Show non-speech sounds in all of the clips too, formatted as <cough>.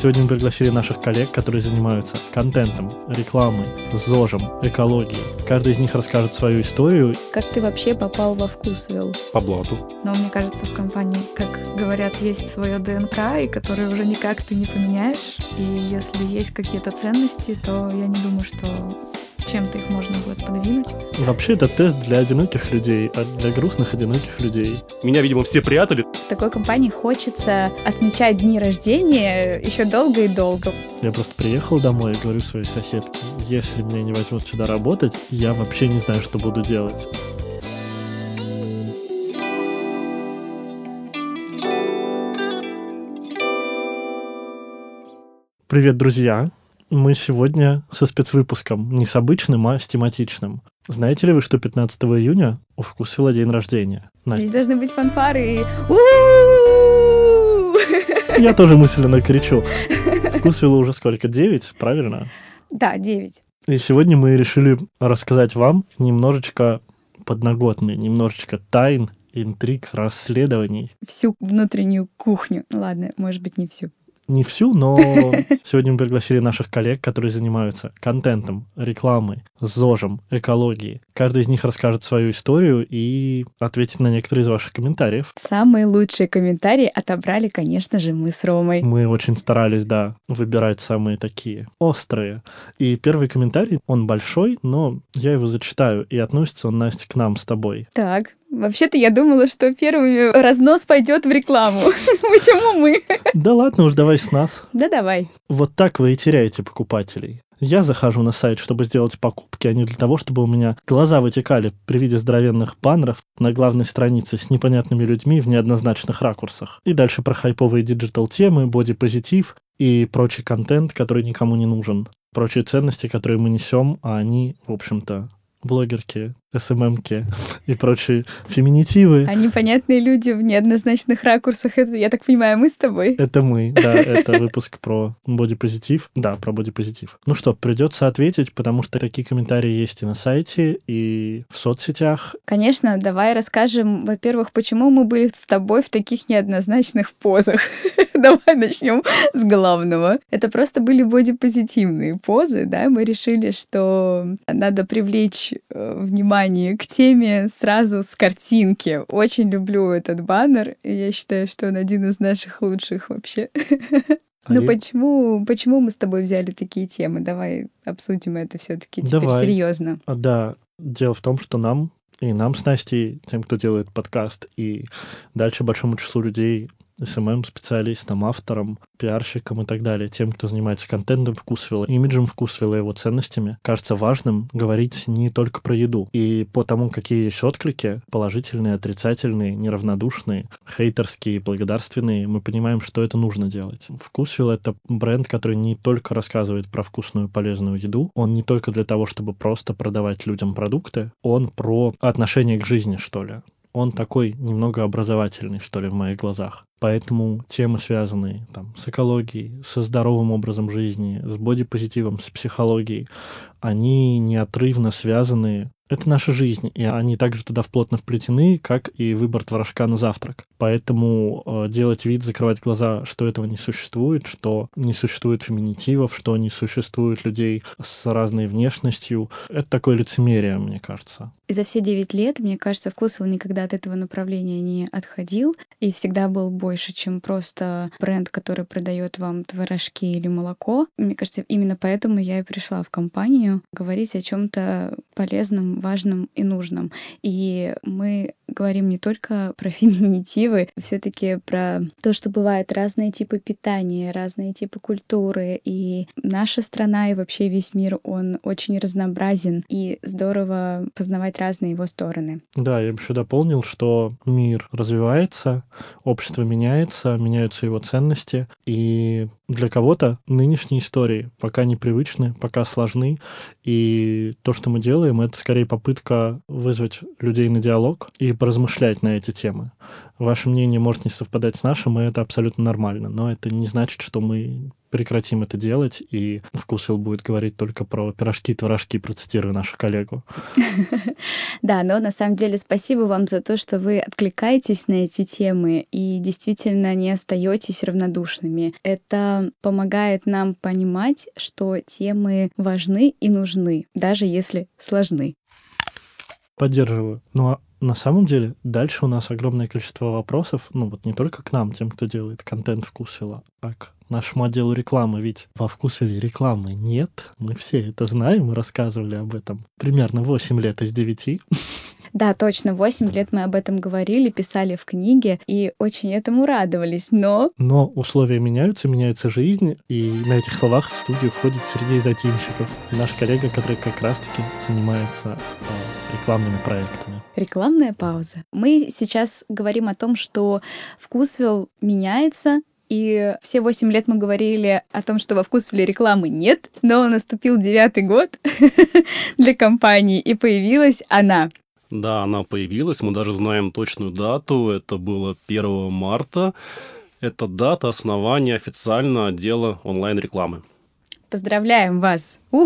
Сегодня мы пригласили наших коллег, которые занимаются контентом, рекламой, ЗОЖем, экологией. Каждый из них расскажет свою историю. Как ты вообще попал во вкусвилл? По блату. Но мне кажется, в компании, как говорят, есть свое ДНК, и которое уже никак ты не поменяешь. И если есть какие-то ценности, то я не думаю, что чем-то их можно будет подвинуть. Вообще это тест для одиноких людей, а для грустных одиноких людей. Меня, видимо, все прятали. В такой компании хочется отмечать дни рождения еще долго и долго. Я просто приехал домой и говорю своей соседке, если меня не возьмут сюда работать, я вообще не знаю, что буду делать. Привет, друзья! Мы сегодня со спецвыпуском, не с обычным, а с тематичным. Знаете ли вы, что 15 июня у Вкусвилла день рождения? Настя. Здесь должны быть фанфары. <laughs> Я тоже мысленно кричу. Вкусвилла уже сколько? 9, правильно? Да, 9. И сегодня мы решили рассказать вам немножечко подноготные, немножечко тайн, интриг, расследований. Всю внутреннюю кухню. Ладно, может быть, не всю не всю, но <laughs> сегодня мы пригласили наших коллег, которые занимаются контентом, рекламой, ЗОЖем, экологией. Каждый из них расскажет свою историю и ответит на некоторые из ваших комментариев. Самые лучшие комментарии отобрали, конечно же, мы с Ромой. Мы очень старались, да, выбирать самые такие острые. И первый комментарий, он большой, но я его зачитаю, и относится он, Настя, к нам с тобой. Так. Вообще-то я думала, что первый разнос пойдет в рекламу. <laughs> Почему мы? Да ладно уж, давай с нас. Да давай. Вот так вы и теряете покупателей. Я захожу на сайт, чтобы сделать покупки, а не для того, чтобы у меня глаза вытекали при виде здоровенных баннеров на главной странице с непонятными людьми в неоднозначных ракурсах. И дальше про хайповые диджитал-темы, бодипозитив и прочий контент, который никому не нужен. Прочие ценности, которые мы несем, а они, в общем-то, блогерки, СММки и прочие феминитивы. А непонятные люди в неоднозначных ракурсах, это, я так понимаю, мы с тобой? Это мы, да, это выпуск про бодипозитив. Да, про бодипозитив. Ну что, придется ответить, потому что такие комментарии есть и на сайте, и в соцсетях. Конечно, давай расскажем, во-первых, почему мы были с тобой в таких неоднозначных позах. <laughs> давай начнем с главного. Это просто были бодипозитивные позы, да, мы решили, что надо привлечь э, внимание внимание к теме сразу с картинки. Очень люблю этот баннер, и я считаю, что он один из наших лучших вообще. А ну почему, почему мы с тобой взяли такие темы? Давай обсудим это все-таки теперь Давай. серьезно. А, да, дело в том, что нам и нам с Настей, тем, кто делает подкаст, и дальше большому числу людей SMM-специалистам, авторам, пиарщикам и так далее, тем, кто занимается контентом вкусвилла, имиджем вкусвилла его ценностями, кажется важным говорить не только про еду. И по тому, какие есть отклики, положительные, отрицательные, неравнодушные, хейтерские, благодарственные, мы понимаем, что это нужно делать. Вкусвилл — это бренд, который не только рассказывает про вкусную полезную еду, он не только для того, чтобы просто продавать людям продукты, он про отношение к жизни, что ли он такой немного образовательный, что ли, в моих глазах. Поэтому темы, связанные там, с экологией, со здоровым образом жизни, с бодипозитивом, с психологией, они неотрывно связаны это наша жизнь, и они также туда плотно вплетены, как и выбор творожка на завтрак. Поэтому э, делать вид, закрывать глаза, что этого не существует, что не существует феминитивов, что не существует людей с разной внешностью, это такое лицемерие, мне кажется. И за все 9 лет, мне кажется, вкус он никогда от этого направления не отходил и всегда был больше, чем просто бренд, который продает вам творожки или молоко. Мне кажется, именно поэтому я и пришла в компанию говорить о чем-то полезном важным и нужным. И мы говорим не только про <laughs> феминитивы, все-таки про то, что бывают разные типы питания, разные типы культуры. И наша страна и вообще весь мир, он очень разнообразен. И здорово познавать разные его стороны. Да, я бы еще дополнил, что мир развивается, общество меняется, меняются его ценности. И для кого-то нынешние истории пока непривычны, пока сложны. И то, что мы делаем, это скорее попытка вызвать людей на диалог и поразмышлять на эти темы. Ваше мнение может не совпадать с нашим, и это абсолютно нормально. Но это не значит, что мы прекратим это делать, и Вкусвилл будет говорить только про пирожки, творожки, процитирую нашу коллегу. <laughs> Да, но на самом деле спасибо вам за то, что вы откликаетесь на эти темы и действительно не остаетесь равнодушными. Это помогает нам понимать, что темы важны и нужны, даже если сложны. Поддерживаю. Ну а на самом деле дальше у нас огромное количество вопросов, ну вот не только к нам, тем, кто делает контент вкусвилла, а к нашему отделу рекламы. Ведь во вкусвилле рекламы нет, мы все это знаем, мы рассказывали об этом примерно 8 лет из 9. Да, точно, 8 лет мы об этом говорили, писали в книге и очень этому радовались, но... Но условия меняются, меняется жизнь, и на этих словах в студию входит Сергей Затимщиков, наш коллега, который как раз-таки занимается э, рекламными проектами. Рекламная пауза. Мы сейчас говорим о том, что вкусвилл меняется, и все восемь лет мы говорили о том, что во вкусвилле рекламы нет, но наступил девятый год <laughs> для компании, и появилась она. Да, она появилась, мы даже знаем точную дату, это было 1 марта. Это дата основания официально отдела онлайн-рекламы. Поздравляем вас! Да,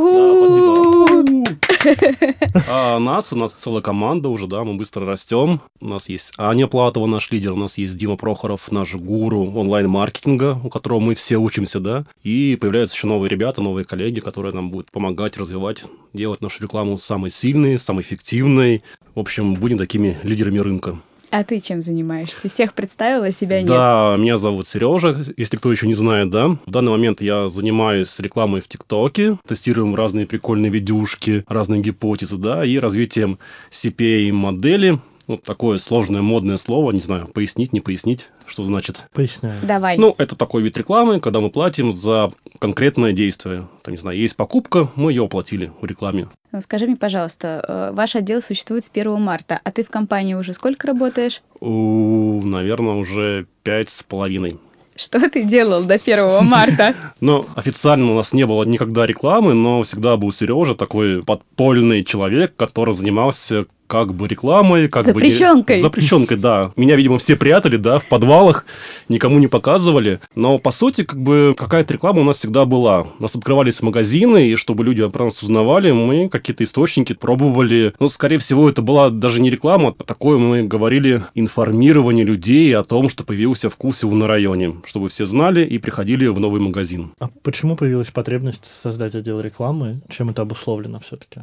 <laughs> А нас, у нас целая команда уже, да, мы быстро растем. У нас есть Аня Платова, наш лидер, у нас есть Дима Прохоров, наш гуру онлайн-маркетинга, у которого мы все учимся, да. И появляются еще новые ребята, новые коллеги, которые нам будут помогать, развивать, делать нашу рекламу самой сильной, самой эффективной. В общем, будем такими лидерами рынка. А ты чем занимаешься? Всех представила, себя нет? Да, меня зовут Сережа, если кто еще не знает, да. В данный момент я занимаюсь рекламой в ТикТоке, тестируем разные прикольные видюшки, разные гипотезы, да, и развитием CPA-модели, вот такое сложное модное слово, не знаю, пояснить, не пояснить, что значит. Поясняю. Давай. Ну, это такой вид рекламы, когда мы платим за конкретное действие. Там, не знаю, есть покупка, мы ее оплатили в рекламе. Ну, скажи мне, пожалуйста, э, ваш отдел существует с 1 марта, а ты в компании уже сколько работаешь? У, наверное, уже пять с половиной. Что ты делал до 1 марта? <laughs> Ну, официально у нас не было никогда рекламы, но всегда был Сережа, такой подпольный человек, который занимался как бы рекламой, как Запрещенкой. бы... Запрещенкой, да. Меня, видимо, все прятали, да, в подвалах, никому не показывали. Но, по сути, как бы какая-то реклама у нас всегда была. У нас открывались магазины, и чтобы люди про нас узнавали, мы какие-то источники пробовали. Ну, скорее всего, это была даже не реклама, а такое мы говорили информирование людей о том, что появился вкус его на районе, чтобы все знали и приходили в новый магазин. А почему появилась потребность создать отдел рекламы? Чем это обусловлено все-таки?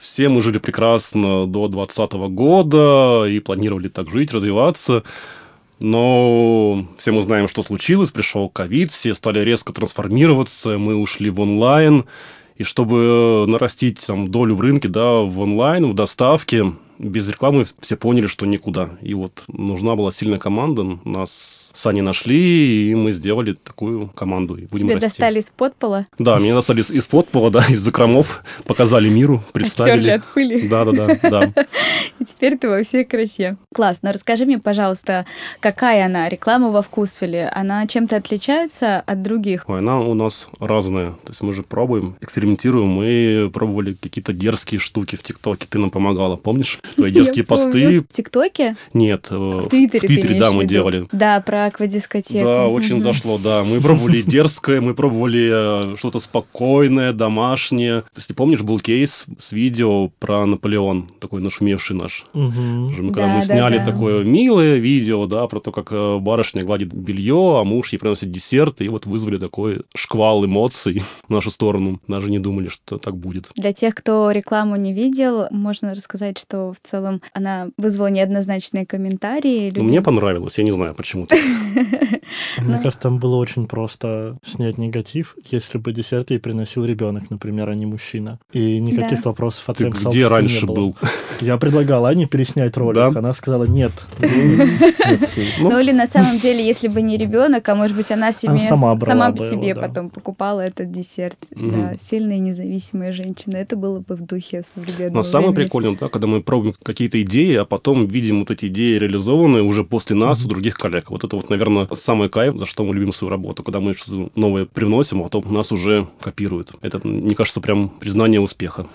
Все мы жили прекрасно до 2020 года и планировали так жить, развиваться. Но все мы знаем, что случилось. Пришел ковид, все стали резко трансформироваться, мы ушли в онлайн. И чтобы нарастить там, долю в рынке, да, в онлайн, в доставке, без рекламы все поняли, что никуда. И вот нужна была сильная команда. Нас с Аней нашли, и мы сделали такую команду. И будем Тебе расти. достали из-под пола? Да, меня достали из-под пола, да, из закромов. Показали миру, представили. Оттерли от пыли. Да, да, да, да. <laughs> И теперь ты во всей красе. Классно. Расскажи мне, пожалуйста, какая она, реклама во вкусвилле? Она чем-то отличается от других? Ой, она у нас разная. То есть мы же пробуем, экспериментируем. Мы пробовали какие-то дерзкие штуки в ТикТоке. Ты нам помогала, помнишь? Дерзкие посты. В ТикТоке? Нет, э, В Твиттере ты в Твиттере, да, мы делали. Да, про аквадискотеку. Да, очень зашло, да. Мы пробовали дерзкое, мы пробовали э, что-то спокойное, домашнее. Если помнишь, был кейс с видео про Наполеон, такой нашумевший наш. Когда Да, мы сняли такое милое видео, да, про то, как э, барышня гладит белье, а муж ей приносит десерт, и вот вызвали такой шквал эмоций <laughs> в нашу сторону. Даже не думали, что так будет. Для тех, кто рекламу не видел, можно рассказать, что в целом она вызвала неоднозначные комментарии. Но Люди- мне понравилось, я не знаю почему. <laughs> Мне Ну. кажется, там было очень просто снять негатив, если бы десерт ей приносил ребенок, например, а не мужчина. И никаких вопросов от Ты где раньше был? Я предлагал Ане переснять ролик, она сказала нет. <laughs> Ну, или на самом деле, если бы не ребенок, а может быть, она себе сама себе потом покупала этот десерт. Сильная независимая женщина. Это было бы в духе современного Но самое прикольное, да, когда мы какие-то идеи, а потом видим вот эти идеи реализованные уже после нас у других коллег. Вот это вот, наверное, самый кайф, за что мы любим свою работу, когда мы что-то новое привносим, а потом нас уже копируют. Это, мне кажется, прям признание успеха.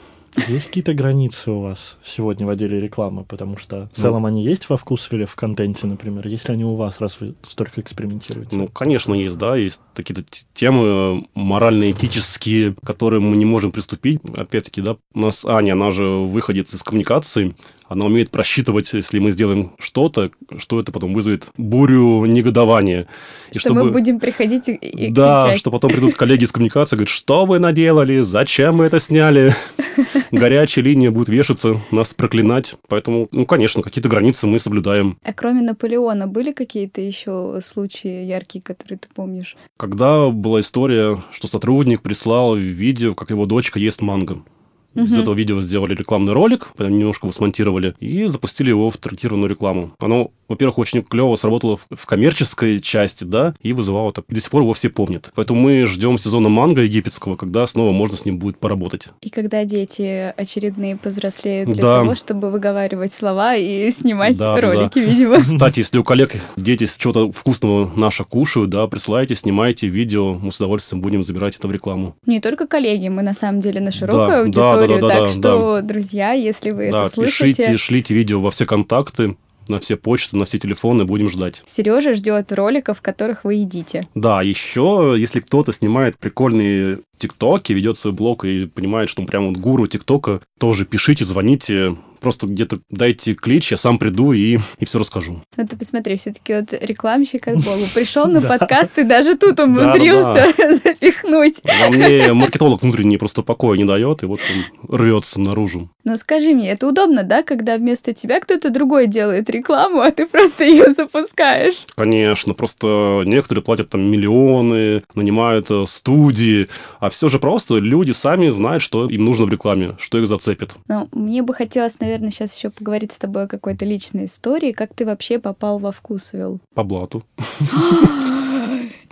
Есть какие-то границы у вас сегодня в отделе рекламы? Потому что в целом они есть во вкусвиле в контенте, например? Есть ли они у вас, раз вы столько экспериментируете? Ну, конечно, есть, да. Есть какие-то темы э, морально-этические, к которым мы не можем приступить. Опять-таки, да, у нас Аня, она же выходит из коммуникации, она умеет просчитывать, если мы сделаем что-то, что это потом вызовет бурю негодования. И Что мы будем приходить и, и да, кричать. что потом придут коллеги из коммуникации, говорят, что вы наделали, зачем вы это сняли? <laughs> Горячая линия будет вешаться, нас проклинать. Поэтому, ну, конечно, какие-то границы мы соблюдаем. А кроме Наполеона были какие-то еще случаи яркие, которые ты помнишь? Когда была история, что сотрудник прислал видео, как его дочка ест манго. Из Мгм. этого видео сделали рекламный ролик, потом немножко его смонтировали и запустили его в таргетированную рекламу. Оно, во-первых, очень клево сработало в, коммерческой части, да, и вызывало так. До сих пор его все помнят. Поэтому мы ждем сезона манго египетского, когда снова можно с ним будет поработать. И когда дети очередные повзрослеют для Да. того, чтобы выговаривать слова и снимать Да, да, ролики, видимо. <laughs> Кстати, если у коллег дети чего-то вкусного наше кушают, да, присылайте, снимайте видео, мы с удовольствием будем забирать это в рекламу. Не только коллеги, мы на самом деле на широкую Да, аудиторию. Да, да, да, так да, что, друзья, если вы это слышите, пишите, шлите видео во все контакты, на все почты, на все телефоны, будем ждать. Сережа ждет роликов, в которых вы едите. Да, еще, если кто-то снимает прикольные тиктоки, ведет свой блог и понимает, что он прям вот гуру тиктока, тоже пишите, звоните, просто где-то дайте клич, я сам приду и, и все расскажу. Ну, ты посмотри, все-таки вот рекламщик от Богу пришел на <laughs> подкаст и даже тут умудрился <laughs> запихнуть. А мне маркетолог внутренний просто покоя не дает, и вот он рвется наружу. Ну, скажи мне, это удобно, да, когда вместо тебя кто-то другой делает рекламу, а ты просто ее запускаешь? Конечно, просто некоторые платят там миллионы, нанимают э, студии, а все же просто люди сами знают, что им нужно в рекламе, что их зацепит. Ну, мне бы хотелось, наверное, сейчас еще поговорить с тобой о какой-то личной истории. Как ты вообще попал во вкусвилл? По блату.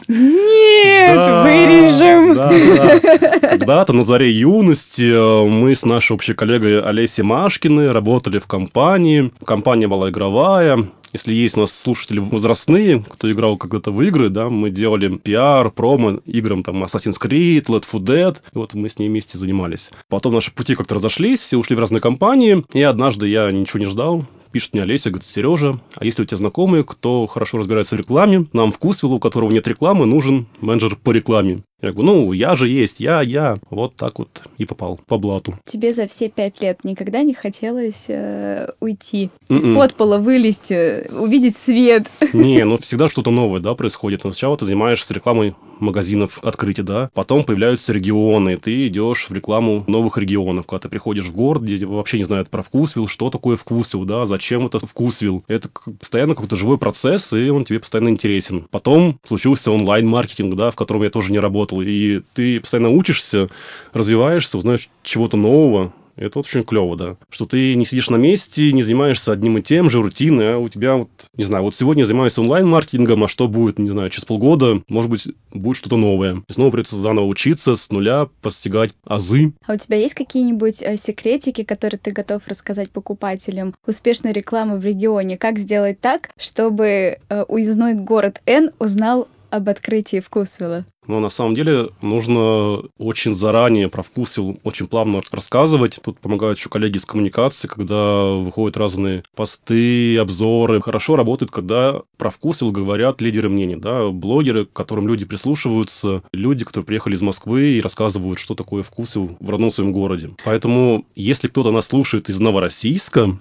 Нет, Да, вырежем. да, да. Когда-то на заре юности э, мы с нашей общей коллегой Олесей Машкиной работали в компании. Компания была игровая. Если есть у нас слушатели возрастные, кто играл когда-то в игры, да, мы делали пиар, промо играм там Assassin's Creed, Left 4 Dead, и вот мы с ней вместе занимались. Потом наши пути как-то разошлись, все ушли в разные компании, и однажды я ничего не ждал, пишет мне Олеся, говорит, Сережа, а если у тебя знакомые, кто хорошо разбирается в рекламе, нам в Кусвиллу, у которого нет рекламы, нужен менеджер по рекламе. Я говорю, ну, я же есть, я, я. Вот так вот и попал по блату. Тебе за все пять лет никогда не хотелось э, уйти, из Мгм. подпола вылезти, увидеть свет? <laughs> Не, ну всегда что-то новое, да, происходит. Сначала ты занимаешься рекламой магазинов открытия, да, потом появляются регионы, ты идешь в рекламу новых регионов, когда ты приходишь в город, где вообще не знают про вкусвилл, что такое вкусвилл, да, зачем это вкусвилл. Это постоянно какой-то живой процесс, и он тебе постоянно интересен. Потом случился онлайн-маркетинг, да, в котором я тоже не работал, и ты постоянно учишься, развиваешься, узнаешь чего-то нового, это вот очень клево, да. Что ты не сидишь на месте, не занимаешься одним и тем же, рутиной, а у тебя вот, не знаю, вот сегодня я занимаюсь онлайн-маркетингом, а что будет, не знаю, через полгода, может быть, будет что-то новое. И снова придется заново учиться, с нуля, постигать азы. А у тебя есть какие-нибудь э, секретики, которые ты готов рассказать покупателям успешной рекламы в регионе? Как сделать так, чтобы э, уездной город Н узнал об открытии вкусвилла? Но на самом деле нужно очень заранее про вкусвилл очень плавно рассказывать. Тут помогают еще коллеги из коммуникации, когда выходят разные посты, обзоры. Хорошо работает, когда про вкусвилл говорят лидеры мнений, да, блогеры, к которым люди прислушиваются, люди, которые приехали из Москвы и рассказывают, что такое вкусвилл в родном своем городе. Поэтому, если кто-то нас слушает из Новороссийска,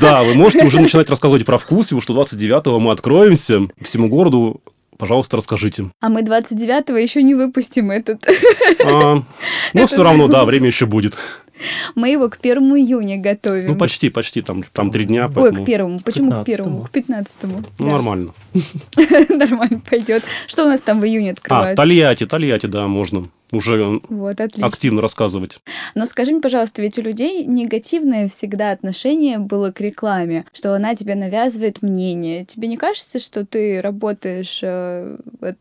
да, <laughs> вы можете уже начинать рассказывать про вкусвилл, что 29-го мы откроемся, всему городу пожалуйста, расскажите. А мы 29-го еще не выпустим этот. А, ну, все равно, да, время еще будет. Мы его к 1 июня готовим. Ну, почти, почти, там, там три дня. Ой, поэтому- к первому. Почему к 15-му? первому? К 15-му. Ну, Да. нормально. <laughs> Нормально пойдет. Что у нас там в июне А, открывается? Тольятти, Тольятти, да, можно уже Вот, отлично. активно рассказывать. Но скажи мне, пожалуйста, ведь у людей негативное всегда отношение было к рекламе, что она тебе навязывает мнение. Тебе не кажется, что ты работаешь, э, вот,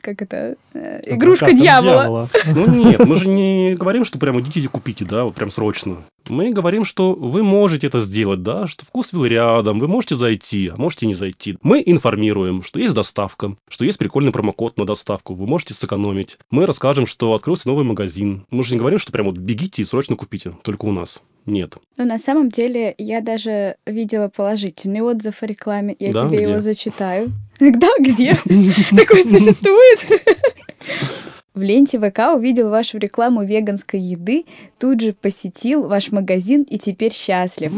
как это, э, игрушка Адвокатом дьявола? Ну, нет, мы же не говорим, что прям идите и купите, да, вот прям срочно. Мы говорим, что вы можете это сделать, да, что вкусвилл рядом, вы можете зайти, а можете не зайти. Мы информируем, что есть доставка, что есть прикольный промокод на доставку, вы можете сэкономить. Мы расскажем, что что открылся новый магазин. Мы же не говорим, что прям вот бегите и срочно купите, только у нас. Нет. Но на самом деле я даже видела положительный отзыв о рекламе. Я Да, тебе где? его зачитаю. <laughs> Да, где? <laughs> Такой существует? В ленте ВК увидел вашу рекламу веганской еды, тут же посетил ваш магазин и теперь счастлив.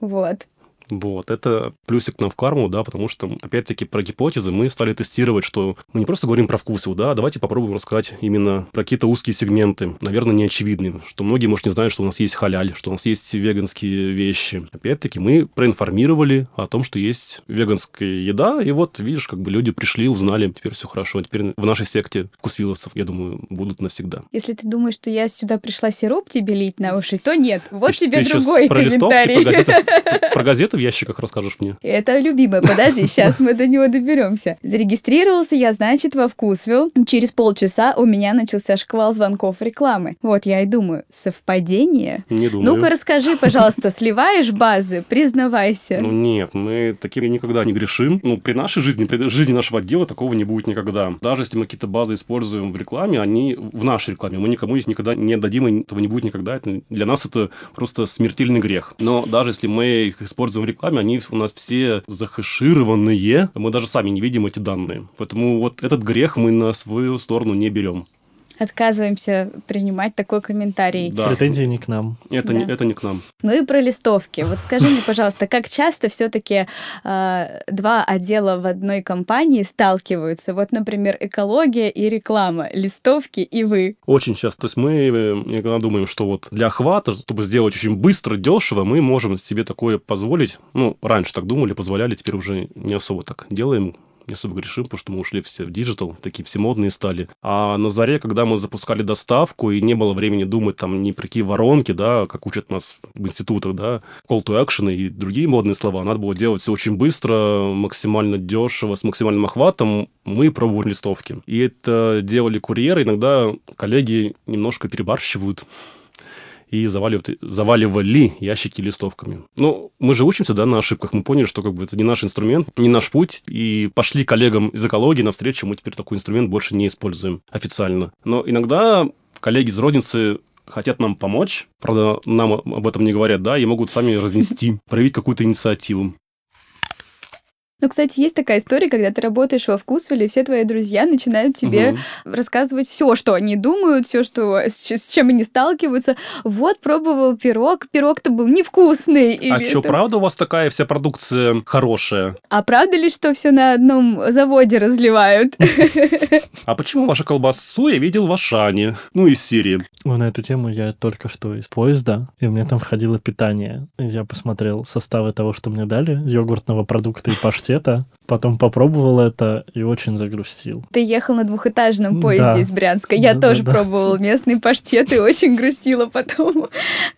Вот. Вот, это плюсик нам в карму, да, потому что, опять-таки, про гипотезы мы стали тестировать, что мы не просто говорим про вкусы, да, давайте попробуем рассказать именно про какие-то узкие сегменты, наверное, неочевидные, что многие, может, не знают, что у нас есть халяль, что у нас есть веганские вещи. Опять-таки, мы проинформировали о том, что есть веганская еда, и вот, видишь, как бы люди пришли, узнали, теперь все хорошо, теперь в нашей секте вкусвиловцев, я думаю, будут навсегда. Если ты думаешь, что я сюда пришла сироп тебе лить на уши, то нет. Вот Ты- тебе ты другой про листовки, комментарий. <laughs> про газеты, про газеты в ящиках расскажешь мне. Это любимое. Подожди, <laughs> сейчас мы до него доберемся. Зарегистрировался я, значит, во Вкусвилл. Через полчаса у меня начался шквал звонков рекламы. Вот я и думаю, совпадение? Не думаю. Ну-ка расскажи, <laughs> пожалуйста, сливаешь базы? Признавайся. Ну нет, мы такими никогда не грешим. Ну, при нашей жизни, при жизни нашего отдела такого не будет никогда. Даже если мы какие-то базы используем в рекламе, они в нашей рекламе, мы никому их никогда не отдадим, и этого не будет никогда. Это, для нас это просто смертельный грех. Но даже если мы их используем рекламе, они у нас все захэшированные, мы даже сами не видим эти данные. Поэтому вот этот грех мы на свою сторону не берем. Отказываемся принимать такой комментарий. Да. Претензии не к нам. Это, не, Да. это не к нам. Ну и про листовки. Вот скажи мне, пожалуйста, как часто все-таки два отдела в одной компании сталкиваются? Вот, например, экология и реклама, листовки и вы. Очень часто. То есть мы э, иногда думаем, что вот для охвата, чтобы сделать очень быстро, дешево, мы можем себе такое позволить. Ну, раньше так думали, позволяли, теперь уже не особо так делаем не особо грешим, потому что мы ушли все в digital, такие все модные стали. А на заре, когда мы запускали доставку, и не было времени думать там ни про какие воронки, да, как учат нас в институтах, да, call to action и другие модные слова, надо было делать все очень быстро, максимально дешево, с максимальным охватом, мы пробовали листовки. И это делали курьеры, иногда коллеги немножко перебарщивают и заваливают, заваливали ящики листовками. Ну, мы же учимся, да, на ошибках. Мы поняли, что как бы это не наш инструмент, не наш путь, и пошли коллегам из экологии навстречу, мы теперь такой инструмент больше не используем официально. Но иногда коллеги из розницы хотят нам помочь, правда, нам об этом не говорят, да, и могут сами разнести, проявить какую-то инициативу. Ну, кстати, есть такая история, когда ты работаешь во Вкусвилле, все твои друзья начинают тебе Мгм. рассказывать все, что они думают, все, что с, чем они сталкиваются. Вот пробовал пирог, пирог-то был невкусный. А или что, там- правда у вас такая вся продукция хорошая? А правда ли, что все на одном заводе разливают? <laughs> А почему вашу колбасу я видел в Ашане? Ну, из Сирии. На эту тему я только что из поезда, и у меня там входило питание. Я посмотрел составы того, что мне дали, йогуртного продукта и паштета. Потом попробовал это и очень загрустил. Ты ехал на двухэтажном Да. поезде из Брянска. Я Да, тоже да, да. пробовала местный паштет и очень грустила потом.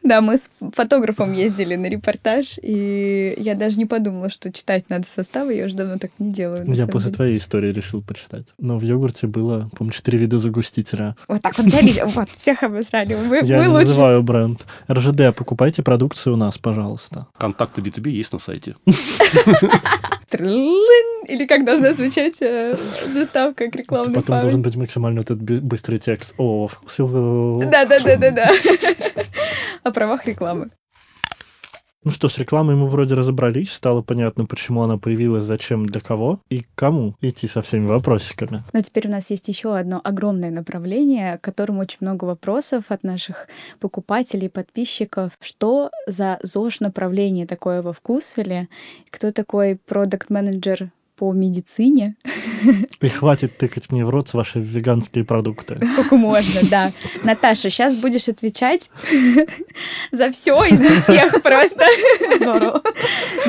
Да, мы с фотографом ездили на репортаж, и я даже не подумала, что читать надо составы. Я уже давно так не делаю. Я после деле. твоей истории решил почитать. Но в йогурте было, по-моему, четыре вида загустителя. Вот так вот взяли, вот, всех обосрали. Вы, Я вы не лучше. называю бренд. РЖД, покупайте продукцию у нас, пожалуйста. Контакты B2B есть на сайте. <laughs> Или как должна звучать э, заставка к рекламной Потом должен памяти. быть максимально этот быстрый текст. О, вкусил. Да-да-да-да-да. <laughs> О правах рекламы. Ну что, с рекламой мы вроде разобрались, стало понятно, почему она появилась, зачем, для кого и кому идти со всеми вопросиками. Но теперь у нас есть еще одно огромное направление, к которому очень много вопросов от наших покупателей, подписчиков. Что за ЗОЖ направление такое во Вкусвилле? Кто такой продукт-менеджер по медицине? И хватит тыкать мне в рот с ваши веганские продукты. Сколько можно, да. Наташа, сейчас будешь отвечать за все и за всех просто. Здорово.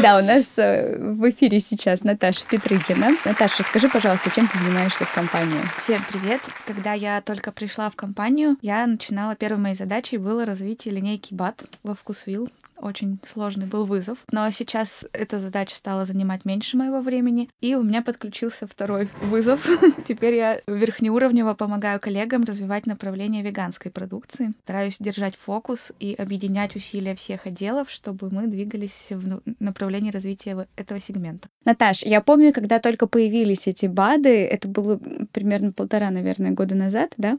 Да, у нас э, в эфире сейчас Наташа Петрыкина. Наташа, скажи, пожалуйста, чем ты занимаешься в компании? Всем привет. Когда я только пришла в компанию, я начинала, первой моей задачей было развитие линейки БАТ во Вкусвилл. Очень сложный был вызов. Но сейчас эта задача стала занимать меньше моего времени, и у меня подключился второй вызов. <laughs> Теперь я верхнеуровнево помогаю коллегам развивать направление веганской продукции. Стараюсь держать фокус и объединять усилия всех отделов, чтобы мы двигались в направлении развития этого сегмента. Наташ, я помню, когда только появились эти БАДы, это было примерно полтора, наверное, года назад, да?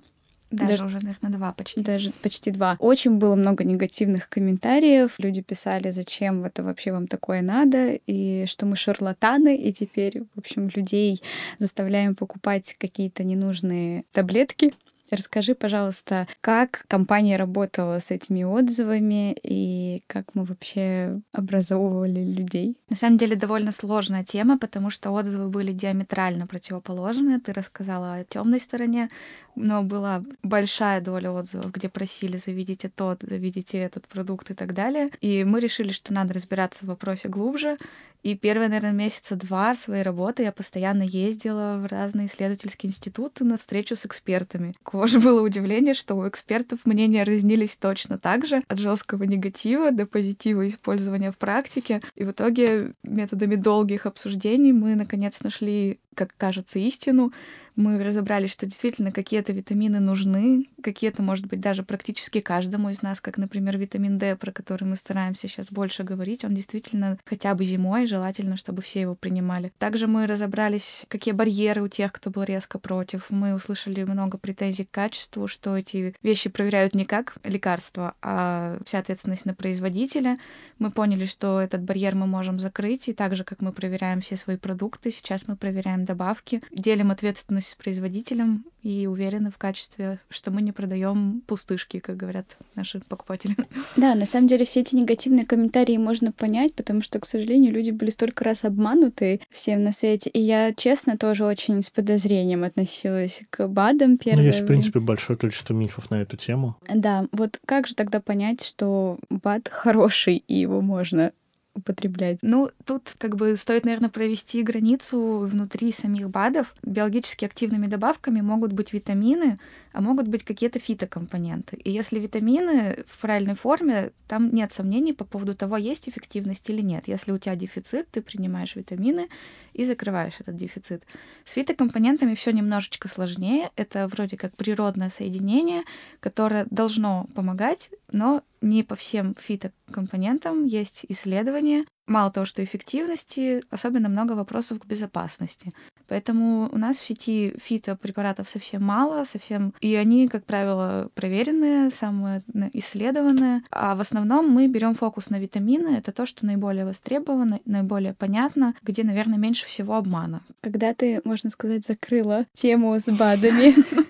Даже, даже уже, наверное, два почти. Даже почти два. Очень было много негативных комментариев. Люди писали, зачем это вообще вам такое надо, и что мы шарлатаны, и теперь, в общем, людей заставляем покупать какие-то ненужные таблетки. Расскажи, пожалуйста, как компания работала с этими отзывами и как мы вообще образовывали людей? На самом деле довольно сложная тема, потому что отзывы были диаметрально противоположные. Ты рассказала о темной стороне, но была большая доля отзывов, где просили завидите тот, завидите этот продукт и так далее. И мы решили, что надо разбираться в вопросе глубже. И первые, наверное, месяца два своей работы я постоянно ездила в разные исследовательские институты на встречу с экспертами. У <laughs> было удивление, что у экспертов мнения разнились точно так же, от жесткого негатива до позитива использования в практике. И в итоге методами долгих обсуждений мы, наконец, нашли как кажется, истину. Мы разобрались, что действительно какие-то витамины нужны, какие-то, может быть, даже практически каждому из нас, как, например, витамин D, про который мы стараемся сейчас больше говорить, он действительно хотя бы зимой, желательно, чтобы все его принимали. Также мы разобрались, какие барьеры у тех, кто был резко против. Мы услышали много претензий к качеству, что эти вещи проверяют не как лекарства, а вся ответственность на производителя. Мы поняли, что этот барьер мы можем закрыть, и так же, как мы проверяем все свои продукты, сейчас мы проверяем добавки, делим ответственность с производителем и уверены в качестве, что мы не продаем пустышки, как говорят наши покупатели. Да, на самом деле все эти негативные комментарии можно понять, потому что, к сожалению, люди были столько раз обмануты всем на свете. И я, честно, тоже очень с подозрением относилась к БАДам первое Ну, есть, в принципе, большое количество мифов на эту тему. Да, вот как же тогда понять, что БАД хороший, и его можно употреблять? Ну, тут как бы стоит, наверное, провести границу внутри самих БАДов. Биологически активными добавками могут быть витамины, а могут быть какие-то фитокомпоненты. И если витамины в правильной форме, там нет сомнений по поводу того, есть эффективность или нет. Если у тебя дефицит, ты принимаешь витамины и закрываешь этот дефицит. С фитокомпонентами все немножечко сложнее. Это вроде как природное соединение, которое должно помогать, но не по всем фитокомпонентам есть исследования, мало того, что эффективности, особенно много вопросов к безопасности. Поэтому у нас в сети фитопрепаратов совсем мало, совсем... И они, как правило, проверенные, самые исследованные. А в основном мы берем фокус на витамины. Это то, что наиболее востребовано, наиболее понятно, где, наверное, меньше всего обмана. Когда ты, можно сказать, закрыла тему с БАДами... <laughs>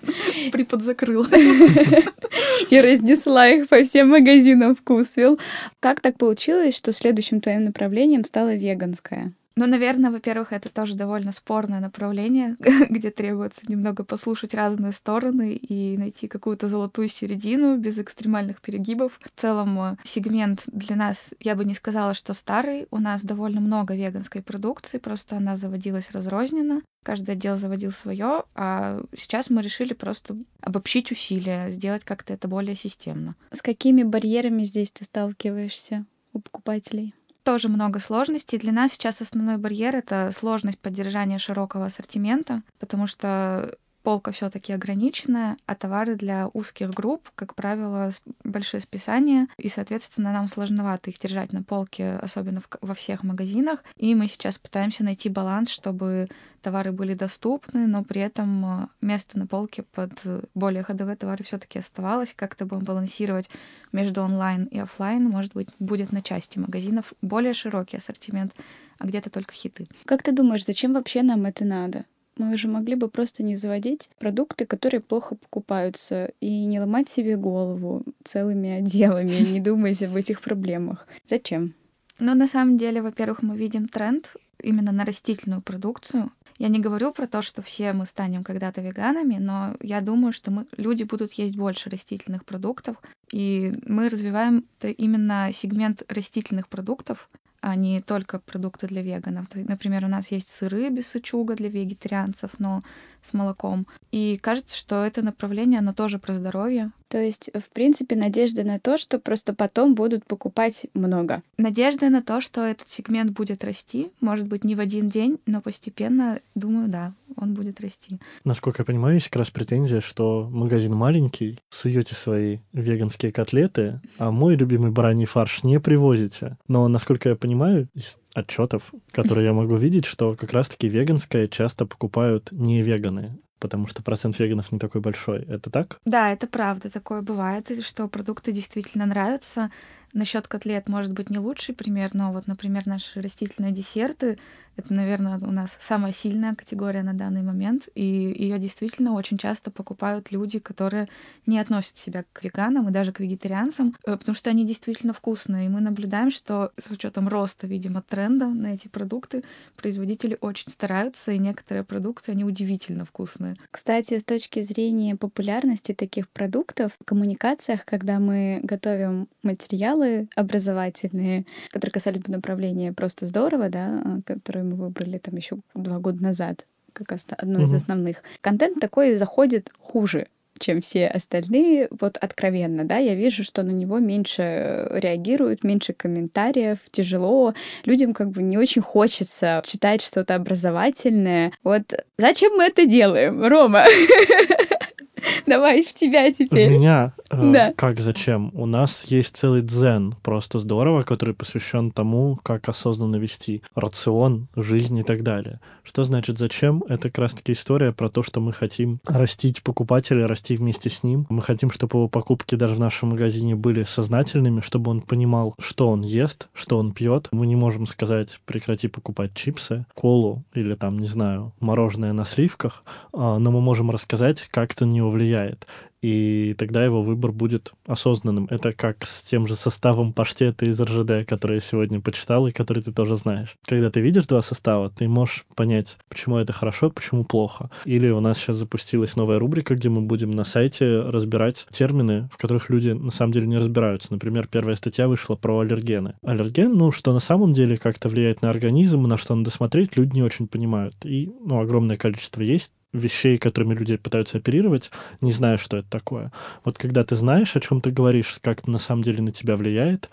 Приподзакрыла. <laughs> И разнесла их по всем магазинам вкусвил. Как так получилось, что следующим твоим направлением стало веганское? Ну, наверное, во-первых, это тоже довольно спорное направление, <laughs> где требуется немного послушать разные стороны и найти какую-то золотую середину без экстремальных перегибов. В целом, э, сегмент для нас, я бы не сказала, что старый. У нас довольно много веганской продукции, просто она заводилась разрозненно. Каждый отдел заводил свое, а сейчас мы решили просто обобщить усилия, сделать как-то это более системно. С какими барьерами здесь ты сталкиваешься у покупателей? Тоже много сложностей. Для нас сейчас основной барьер — это сложность поддержания широкого ассортимента, потому что полка все-таки ограниченная, а товары для узких групп, как правило, большие списания, и, соответственно, нам сложновато их держать на полке, особенно в, во всех магазинах. И мы сейчас пытаемся найти баланс, чтобы товары были доступны, но при этом э, место на полке под более ходовые товары все-таки оставалось. Как-то будем балансировать между онлайн и офлайн. Может быть, будет на части магазинов более широкий ассортимент, а где-то только хиты. Как ты думаешь, зачем вообще нам это надо? Мы же могли бы просто не заводить продукты, которые плохо покупаются, и не ломать себе голову целыми отделами, не <laughs> думать об этих проблемах. Зачем? Ну, на самом деле, во-первых, мы видим тренд именно на растительную продукцию. Я не говорю про то, что все мы станем когда-то веганами, но я думаю, что мы, люди будут есть больше растительных продуктов, и мы развиваем именно сегмент растительных продуктов, а не только продукты для веганов. Например, у нас есть сыры без сычуга для вегетарианцев, но с молоком. И кажется, что это направление, оно тоже про здоровье. То есть, в принципе, надежда на то, что просто потом будут покупать много. Надежда на то, что этот сегмент будет расти, может быть, не в один день, но постепенно, думаю, да, он будет расти. Насколько я понимаю, есть как раз претензия, что магазин маленький, суете свои веганские котлеты, а мой любимый бараний фарш не привозите. Но, насколько я понимаю, из отчетов, которые я могу видеть, что как раз-таки веганское часто покупают не веганы. потому что процент веганов не такой большой. Это так? Да, это правда, такое бывает, что продукты действительно нравятся. Насчет котлет может быть не лучший пример, но вот, например, наши растительные десерты это, наверное, у нас самая сильная категория на данный момент, и ее действительно очень часто покупают люди, которые не относят себя к веганам и даже к вегетарианцам, э, потому что они действительно вкусные. И мы наблюдаем, что с учетом роста, видимо, тренда на эти продукты, производители очень стараются, и некоторые продукты, они удивительно вкусные. Кстати, с точки зрения популярности таких продуктов, в коммуникациях, когда мы готовим материалы образовательные, которые касались бы направления просто здорово, да, которые мы выбрали там еще два года назад, как одно mm-hmm. из основных. Контент такой заходит хуже чем все остальные, вот откровенно, да, я вижу, что на него меньше реагируют, меньше комментариев, тяжело, людям как бы не очень хочется читать что-то образовательное. Вот зачем мы это делаем, Рома? <laughs> <laughs> Давай в тебя теперь. В меня? Э, да. Как зачем? У нас есть целый дзен, просто здорово, который посвящен тому, как осознанно вести рацион, жизнь и так далее. Что значит зачем? Это как раз-таки история про то, что мы хотим растить покупателя, расти вместе с ним. Мы хотим, чтобы его покупки даже в нашем магазине были сознательными, чтобы он понимал, что он ест, что он пьет. Мы не можем сказать, прекрати покупать чипсы, колу или там, не знаю, мороженое на сливках, а, но мы можем рассказать, как это не влияет и тогда его выбор будет осознанным. Это как с тем же составом паштета из РЖД, который я сегодня почитал и который ты тоже знаешь. Когда ты видишь два состава, ты можешь понять, почему это хорошо, почему плохо. Или у нас сейчас запустилась новая рубрика, где мы будем на сайте разбирать термины, в которых люди на самом деле не разбираются. Например, первая статья вышла про аллергены. Аллерген, ну, что на самом деле как-то влияет на организм, на что надо смотреть, люди не очень понимают. И, ну, огромное количество есть вещей, которыми люди пытаются оперировать, не зная, что это такое. Вот когда ты знаешь, о чем ты говоришь, как это на самом деле на тебя влияет,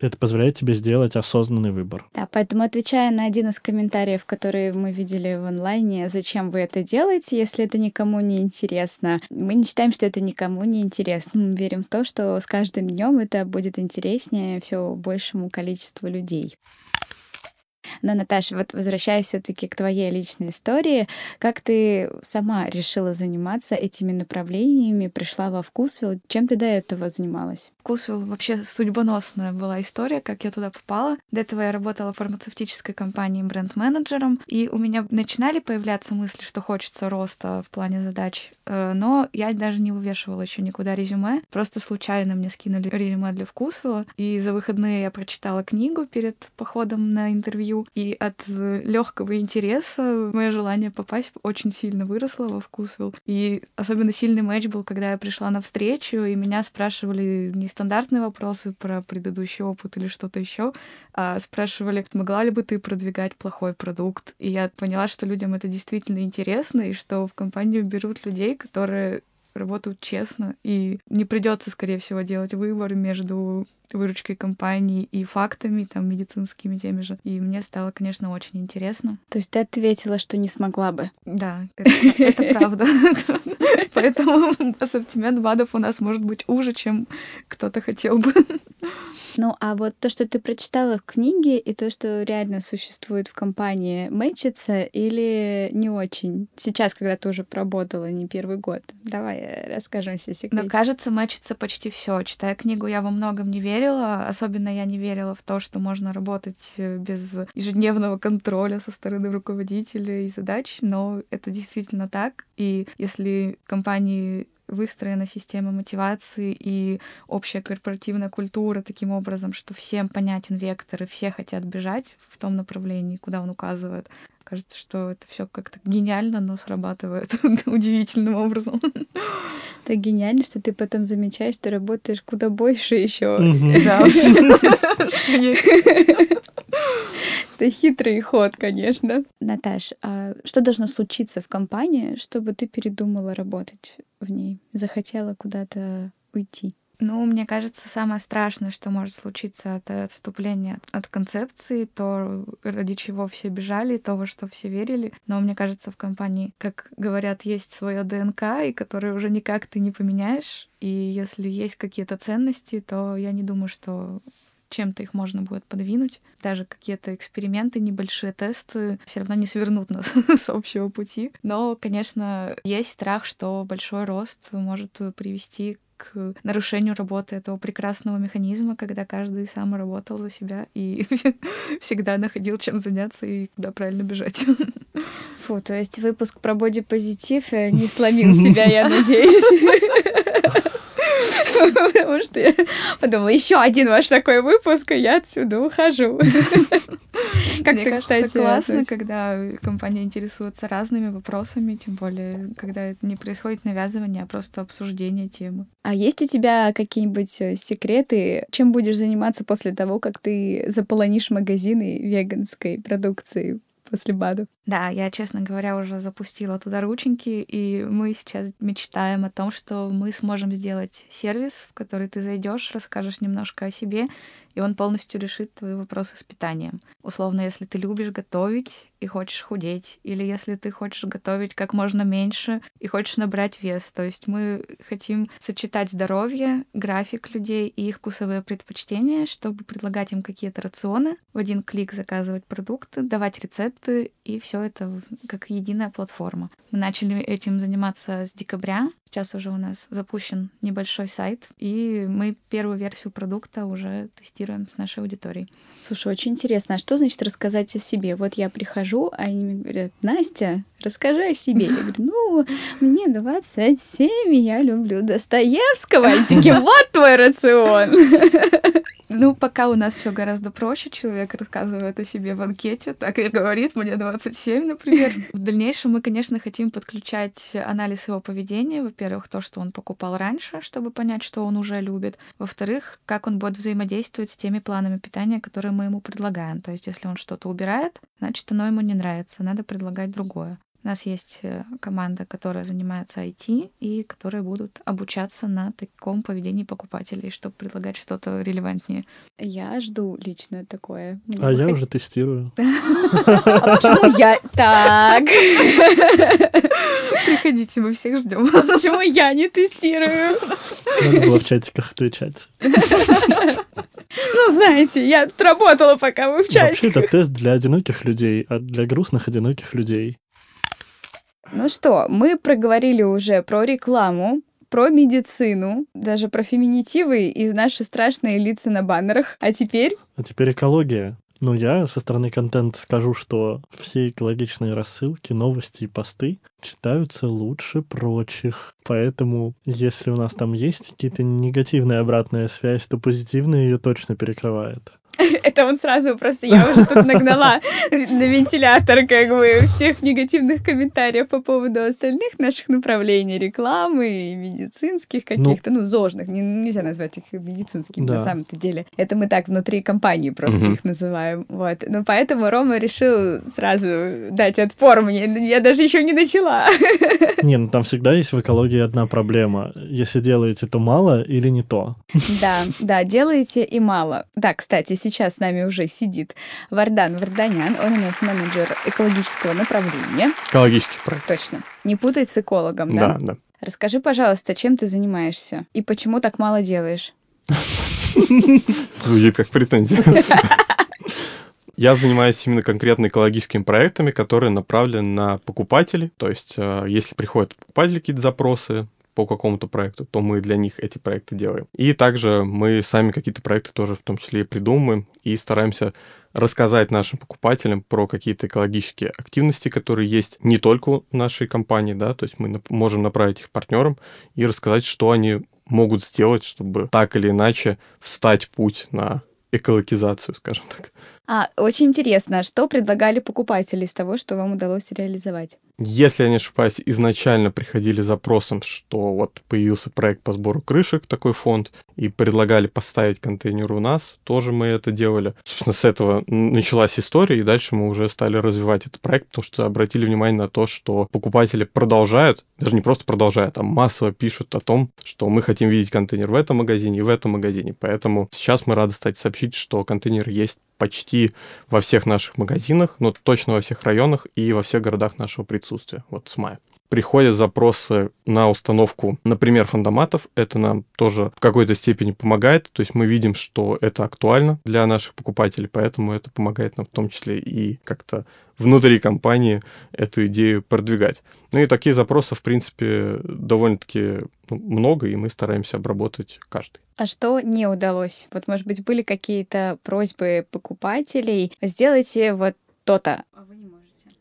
это позволяет тебе сделать осознанный выбор. Да, поэтому отвечая на один из комментариев, которые мы видели в онлайне, зачем вы это делаете, если это никому не интересно, мы не считаем, что это никому не интересно. Мы верим в то, что с каждым днем это будет интереснее все большему количеству людей. Но, Наташа, вот возвращаясь все-таки к твоей личной истории, как ты сама решила заниматься этими направлениями, пришла во вкусвилл? Чем ты до этого занималась? Вкусвилл вообще судьбоносная была история, как я туда попала. До этого я работала в фармацевтической компании бренд-менеджером, и у меня начинали появляться мысли, что хочется роста в плане задач, э, но я даже не вывешивала еще никуда резюме. Просто случайно мне скинули резюме для вкусвилла, и за выходные я прочитала книгу перед походом на интервью, и от э, легкого интереса мое желание попасть очень сильно выросло во вкусвилл. И особенно сильный матч был, когда я пришла на встречу, и меня спрашивали нестандартные вопросы про предыдущий опыт или что-то еще, а спрашивали, могла ли бы ты продвигать плохой продукт. И я поняла, что людям это действительно интересно, и что в компанию берут людей, которые работают честно, и не придется, скорее всего, делать выбор между выручкой компании и фактами, там, медицинскими теми же. И мне стало, конечно, очень интересно. То есть ты ответила, что не смогла бы? Да, это <laughs> правда. Поэтому ассортимент БАДов у нас может быть уже, чем кто-то хотел бы. Ну, а вот то, что ты прочитала в книге, и то, что реально существует в компании, мэчится или не очень? Сейчас, когда ты уже проработала не первый год. Давай расскажем все секреты. Ну, кажется, мэчится почти все. Читая книгу, я во многом не верила. Особенно я не верила в то, что можно работать э, без ежедневного контроля со стороны руководителя и задач, но это действительно так. И если компании выстроена система мотивации и общая корпоративная культура таким образом, что всем понятен вектор, и все хотят бежать в том направлении, куда он указывает. Кажется, что это все как-то гениально, но срабатывает <laughs> удивительным образом. <laughs> Так гениально, что ты потом замечаешь, что работаешь куда больше еще. <laughs> Это хитрый ход, конечно. Наташ, а что должно случиться в компании, чтобы ты передумала работать в ней, захотела куда-то уйти? Ну, мне кажется, самое страшное, что может случиться, это отступление от концепции, то, ради чего все бежали, то, во что все верили. Но мне кажется, в компании, как говорят, есть свое ДНК, и которое уже никак ты не поменяешь. И если есть какие-то ценности, то я не думаю, что чем-то их можно будет подвинуть. Даже какие-то эксперименты, небольшие тесты все равно не свернут нас <laughs> с общего пути. Но, конечно, есть страх, что большой рост может привести к нарушению работы этого прекрасного механизма, когда каждый сам работал за себя и <laughs> всегда находил чем заняться и куда правильно бежать. <laughs> Фу, то есть выпуск про бодипозитив э, не сломил тебя, я надеюсь. <laughs> Потому что я подумала, еще один ваш такой выпуск, и я отсюда ухожу. Как Мне кажется, кстати, классно, когда компания интересуется разными вопросами, тем более, когда это не происходит навязывание, а просто обсуждение темы. А есть у тебя какие-нибудь э, секреты, чем будешь заниматься после того, как ты заполонишь магазины веганской продукции? После БАДов. Да, я, честно говоря, уже запустила туда рученьки, и мы сейчас мечтаем о том, что мы сможем сделать сервис, в который ты зайдешь, расскажешь немножко о себе, и он полностью решит твои вопросы с питанием. Условно, если ты любишь готовить и хочешь худеть, или если ты хочешь готовить как можно меньше и хочешь набрать вес. То есть мы хотим сочетать здоровье, график людей и их вкусовые предпочтения, чтобы предлагать им какие-то рационы, в один клик заказывать продукты, давать рецепты, и все это как единая платформа. Мы начали этим заниматься с декабря. Сейчас уже у нас запущен небольшой сайт, и мы первую версию продукта уже тестируем с нашей аудиторией. Слушай, очень интересно, а что значит рассказать о себе? Вот я прихожу, а они мне говорят, Настя, расскажи о себе. Я говорю, ну, мне 27, я люблю Достоевского. Они такие, <laughs> вот твой рацион. Ну, пока у нас все гораздо проще. Человек рассказывает о себе в анкете, так и говорит, мне 27, например. <laughs> В дальнейшем мы, конечно, хотим подключать анализ его поведения. Во-первых, то, что он покупал раньше, чтобы понять, что он уже любит. Во-вторых, как он будет взаимодействовать с теми планами питания, которые мы ему предлагаем. То есть, если он что-то убирает, значит, оно ему не нравится, надо предлагать другое. У нас есть э, команда, которая занимается IT и которые будут обучаться на таком поведении покупателей, чтобы предлагать что-то релевантнее. Я жду лично такое. А я уже тестирую. <laughs> А почему я так? Приходите, мы всех ждем. А почему я не тестирую? Надо было в чатиках отвечать. Ну, знаете, я тут работала, пока вы в чате. Вообще, это тест для одиноких людей, а для грустных одиноких людей. Ну что, мы проговорили уже про рекламу, про медицину, даже про феминитивы и наши страшные лица на баннерах. А теперь? А теперь экология. Ну, я со стороны контента скажу, что все экологичные рассылки, новости и посты читаются лучше прочих. Поэтому, если у нас там есть какие-то негативная обратная связь, то позитивная ее точно перекрывает. <laughs> Это он сразу просто, я уже тут нагнала на вентилятор как бы всех негативных комментариев по поводу остальных наших направлений, рекламы и медицинских каких-то, ну, ну зожных, не, нельзя назвать их медицинскими да. на самом-то деле. Это мы так внутри компании просто угу. их называем. Вот. Ну, поэтому Рома решил сразу дать отпор мне. Я даже еще не начала. <laughs> Не, ну там всегда есть в экологии одна проблема. Если делаете, то мало или не то. Да, да, делаете и мало. Да, кстати, сейчас с нами уже сидит Вардан Варданян. Он у нас менеджер экологического направления. Экологический проект. Точно. Не путай с экологом, да? Да, да. Расскажи, пожалуйста, чем ты занимаешься и почему так мало делаешь? Звучит как претензия. Я занимаюсь именно конкретно экологическими проектами, которые направлены на покупателей. То есть, э, если приходят покупатели какие-то запросы, по какому-то проекту, то мы для них эти проекты делаем. И также мы сами какие-то проекты тоже в том числе и придумываем и стараемся рассказать нашим покупателям про какие-то экологические активности, которые есть не только у нашей компании, да, то есть мы можем направить их партнерам и рассказать, что они могут сделать, чтобы так или иначе встать путь на экологизацию, скажем так. А, очень интересно, что предлагали покупатели из того, что вам удалось реализовать? Если я не ошибаюсь, изначально приходили запросом, что вот появился проект по сбору крышек, такой фонд, и предлагали поставить контейнер у нас, тоже мы это делали. Собственно, с этого началась история, и дальше мы уже стали развивать этот проект, потому что обратили внимание на то, что покупатели продолжают, даже не просто продолжают, а массово пишут о том, что мы хотим видеть контейнер в этом магазине и в этом магазине. Поэтому сейчас мы рады стать сообщить, что контейнер есть почти во всех наших магазинах, но точно во всех районах и во всех городах нашего присутствия, вот с мая. Приходят запросы на установку, например, фандоматов. Это нам тоже в какой-то степени помогает. То есть мы видим, что это актуально для наших покупателей, поэтому это помогает нам в том числе и как-то внутри компании эту идею продвигать. Ну и такие запросы, в принципе, довольно-таки ну, много, и мы стараемся обработать каждый. А что не удалось? Вот, может быть, были какие-то просьбы покупателей, сделайте вот то-то. А вы не можете.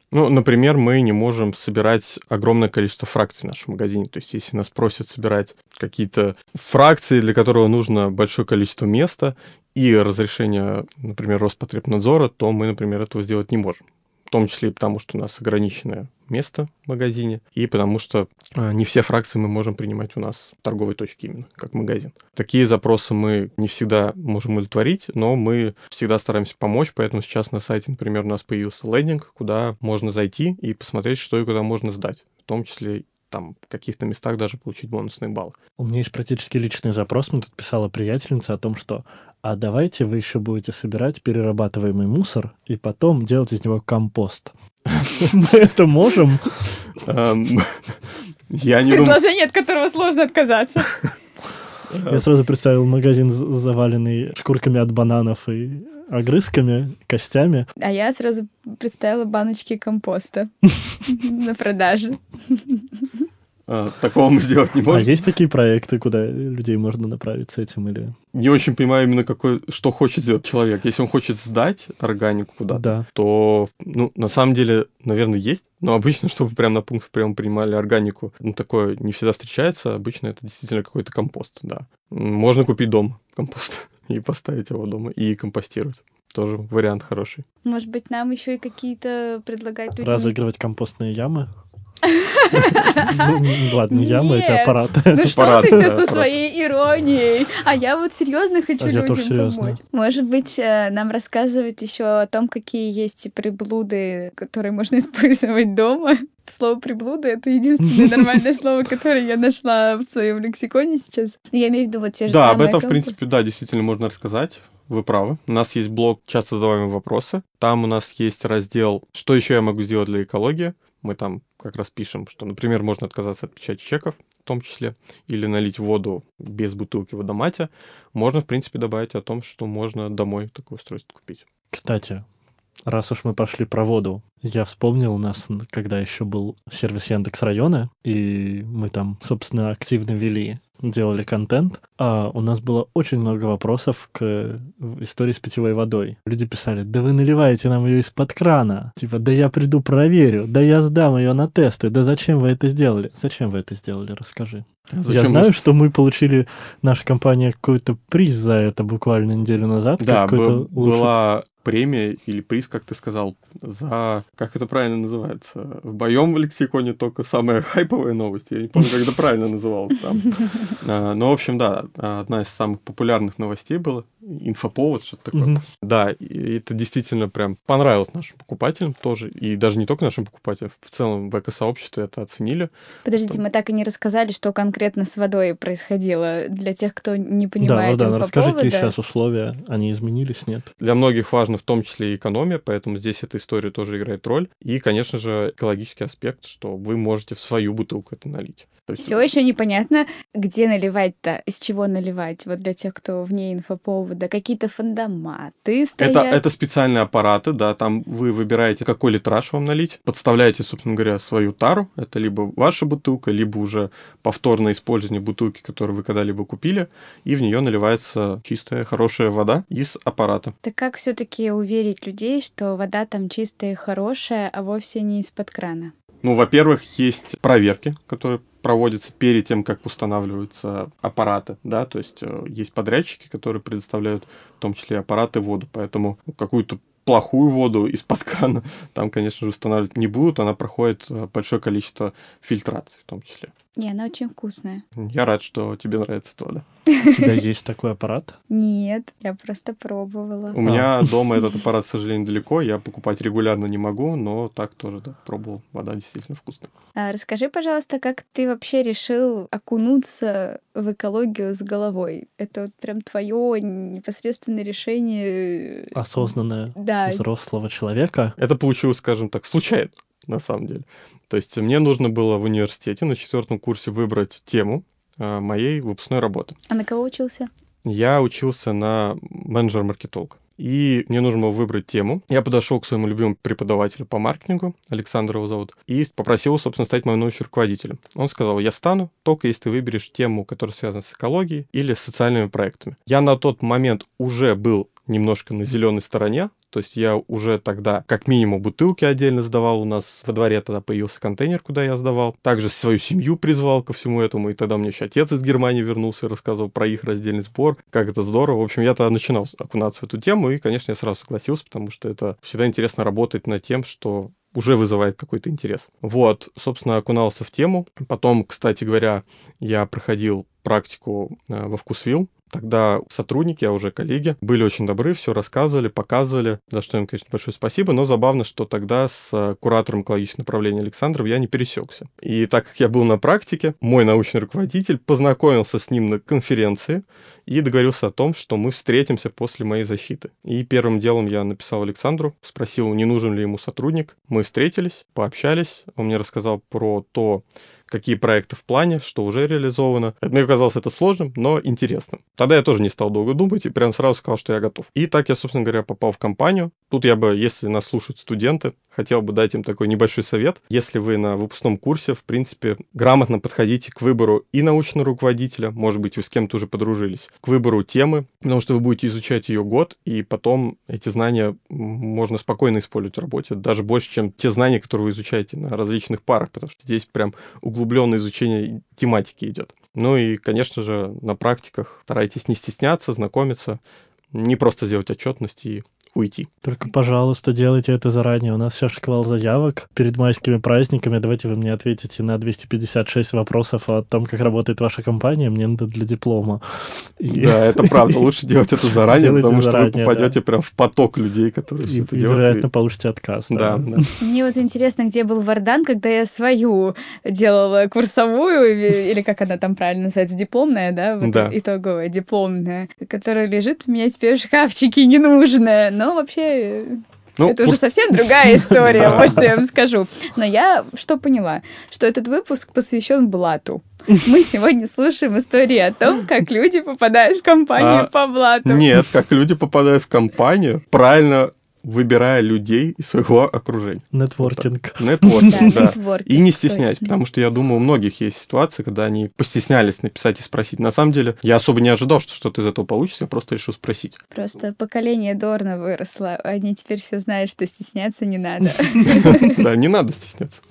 Ну, например, мы не можем собирать огромное количество фракций в нашем магазине. То есть, если нас просят собирать какие-то фракции, для которого нужно большое количество места и разрешение, например, Роспотребнадзора, то мы, например, этого сделать не можем в том числе и потому, что у нас ограниченное место в магазине, и потому что а, не все фракции мы можем принимать у нас в торговой точке именно, как магазин. Такие запросы мы не всегда можем удовлетворить, но мы всегда стараемся помочь, поэтому сейчас на сайте, например, у нас появился лендинг, куда можно зайти и посмотреть, что и куда можно сдать, в том числе там в каких-то местах даже получить бонусные баллы. У меня есть практически личный запрос. Мне тут писала приятельница о том, что а давайте вы еще будете собирать перерабатываемый мусор и потом делать из него компост. <laughs> Мы это можем? Я не Предложение, от которого сложно отказаться. Я сразу представил магазин, заваленный шкурками от бананов и огрызками, костями. А я сразу представила баночки компоста <laughs> на продаже. А, такого мы сделать не можем. А есть такие проекты, куда людей можно направить с этим или... Не очень понимаю именно, какой, что хочет сделать человек. Если он хочет сдать органику куда-то, да. то, ну, на самом деле, наверное, есть. Но обычно, <laughs> чтобы прямо на пункт прямо принимали органику, ну, такое не всегда встречается. Обычно это действительно какой-то компост, да. Можно купить дом компост и поставить его дома и компостировать тоже вариант хороший. Может быть, нам еще и какие-то предлагать людям... Разыгрывать компостные ямы? Ну, ладно, не ямы, эти аппараты. Ну что ты все со своей иронией? А я вот серьезно хочу а людям помочь. Может быть, э, нам рассказывать еще о том, какие есть приблуды, которые можно <laughs> использовать дома? Слово приблуда — это единственное <laughs> нормальное слово, которое я нашла в своем лексиконе сейчас. Я имею в виду вот те же Да, об этом, в принципе, да, действительно можно рассказать. Вы правы. У нас есть блог «Часто задаваемые вопросы». Там у нас есть раздел «Что еще я могу сделать для экологии?». Мы там как раз пишем, что, например, можно отказаться от печати чеков, в том числе, или налить воду без бутылки в водомате. Можно, в принципе, добавить о том, что можно домой такое устройство купить. Кстати, раз уж мы прошли про воду, я вспомнил у нас, когда еще был сервис Яндекс района, и мы там, собственно, активно вели делали контент, а у нас было очень много вопросов к истории с питьевой водой. Люди писали, да вы наливаете нам ее из-под крана. Типа, да я приду проверю, да я сдам ее на тесты, да зачем вы это сделали? Зачем вы это сделали? Расскажи. Зачем я знаю, мы... что мы получили, наша компания, какой-то приз за это буквально неделю назад. Да, был, лучший... была премия или приз, как ты сказал, за... Как это правильно называется? В моем лексиконе только самая хайповая новость. Я не помню, как это правильно называлось там. <laughs> А, но, в общем, да, одна из самых популярных новостей была. Инфоповод, что-то такое. Да, и это действительно прям понравилось нашим покупателям тоже. И даже не только нашим покупателям, в целом в эко-сообществе это оценили. Подождите, мы так и не рассказали, что конкретно с водой происходило. Для тех, кто не понимает Да, да, расскажите сейчас условия, они изменились, нет? Для многих важно в том числе и экономия, поэтому здесь эта история тоже играет роль. И, конечно же, экологический аспект, что вы можете в свою бутылку это налить. Все еще непонятно, где наливать-то, из чего наливать. Вот для тех, кто вне инфоповода, какие-то фандоматы стоят. Это, это специальные аппараты, да, там вы выбираете, какой литраж вам налить, подставляете, собственно говоря, свою тару, это либо ваша бутылка, либо уже повторное использование бутылки, которую вы когда-либо купили, и в нее наливается чистая, хорошая вода из аппарата. Так как все-таки уверить людей, что вода там чистая и хорошая, а вовсе не из-под крана? Ну, во-первых, есть проверки, которые проводятся перед тем, как устанавливаются аппараты, да, то есть э, есть подрядчики, которые предоставляют в том числе аппараты воду, поэтому какую-то плохую воду из-под крана <laughs> там, конечно же, устанавливать не будут, она проходит э, большое количество фильтраций в том числе. Не, она очень вкусная. Я рад, что тебе нравится то, да. У тебя есть такой аппарат? Нет, я просто пробовала. У меня дома этот аппарат, к сожалению, далеко. Я покупать регулярно не могу, но так тоже, да, пробовал. Вода действительно вкусная. А расскажи, пожалуйста, как ты вообще решил окунуться в экологию с головой? Это вот прям твое непосредственное решение. Осознанное да. взрослого человека. Это получилось, скажем так, случайно. на самом деле. То есть мне нужно было в университете на четвертом курсе выбрать тему э, моей выпускной работы. А на кого учился? Я учился на менеджер-маркетолог и мне нужно было выбрать тему. Я подошел к своему любимому преподавателю по маркетингу, Александр его зовут, и попросил собственно, стать моим научным руководителем. Он сказал, я стану, только если ты выберешь тему, которая связана с экологией или с социальными проектами. Я на тот момент уже был немножко на зеленой стороне, то есть я уже тогда как минимум бутылки отдельно сдавал. У нас во дворе тогда появился контейнер, куда я сдавал. Также свою семью призвал ко всему этому. И тогда мне еще отец из Германии вернулся и рассказывал про их раздельный сбор. Как это здорово. В общем, я тогда начинал окунаться в эту тему. И, конечно, я сразу согласился, потому что это всегда интересно работать над тем, что уже вызывает какой-то интерес. Вот, собственно, окунался в тему. Потом, кстати говоря, я проходил практику э, во Вкусвилл, Тогда сотрудники, а уже коллеги, были очень добры, все рассказывали, показывали, за что им, конечно, большое спасибо. Но забавно, что тогда с э, куратором экологического направления Александром я не пересекся. И так как я был на практике, мой научный руководитель познакомился с ним на конференции и договорился о том, что мы встретимся после моей защиты. И первым делом я написал Александру, спросил, не нужен ли ему сотрудник. Мы встретились, пообщались, он мне рассказал про то, какие проекты в плане, что уже реализовано. Мне казалось это сложным, но интересным. Тогда я тоже не стал долго думать и прям сразу сказал, что я готов. И так я, собственно говоря, попал в компанию. Тут я бы, если нас слушают студенты, хотел бы дать им такой небольшой совет. Если вы на выпускном курсе, в принципе, грамотно подходите к выбору и научного руководителя, может быть, вы с кем-то уже подружились, к выбору темы, потому что вы будете изучать ее год, и потом эти знания можно спокойно использовать в работе, даже больше, чем те знания, которые вы изучаете на различных парах, потому что здесь прям углубленное изучение тематики идет. Ну и, конечно же, на практиках старайтесь не стесняться, знакомиться, не просто сделать отчетность и уйти. Только, пожалуйста, делайте это заранее. У нас сейчас шквал заявок перед майскими праздниками. Давайте вы мне ответите на 256 вопросов о том, как работает ваша компания. Мне надо для диплома. И... Да, это правда. Лучше <laughs> делать это заранее, потому что вы попадете прям в поток людей, которые все это делают. вероятно, получите отказ. Да, да. Мне вот интересно, где был Вардан, когда я свою делала курсовую, или как она там правильно называется, дипломная, да? Да. Итоговая, дипломная, которая лежит у меня теперь в шкафчике ненужная, но вообще ну, это уже совсем другая история, <laughs> что я вам скажу. Но я что поняла? Что этот выпуск посвящен блату. Мы сегодня слушаем истории о том, как люди попадают в компанию а, по блату. Нет, как люди попадают в компанию, правильно выбирая людей из своего окружения. Нетворкинг. Вот Нетворкинг, да. да. И не стесняйтесь, потому что я думаю, у многих есть ситуации, когда они постеснялись написать и спросить. На самом деле, я особо не ожидал, что что-то из этого получится, я просто решил спросить. Просто поколение Дорна выросло, они теперь все знают, что стесняться не надо. <laughs> Да, не надо стесняться.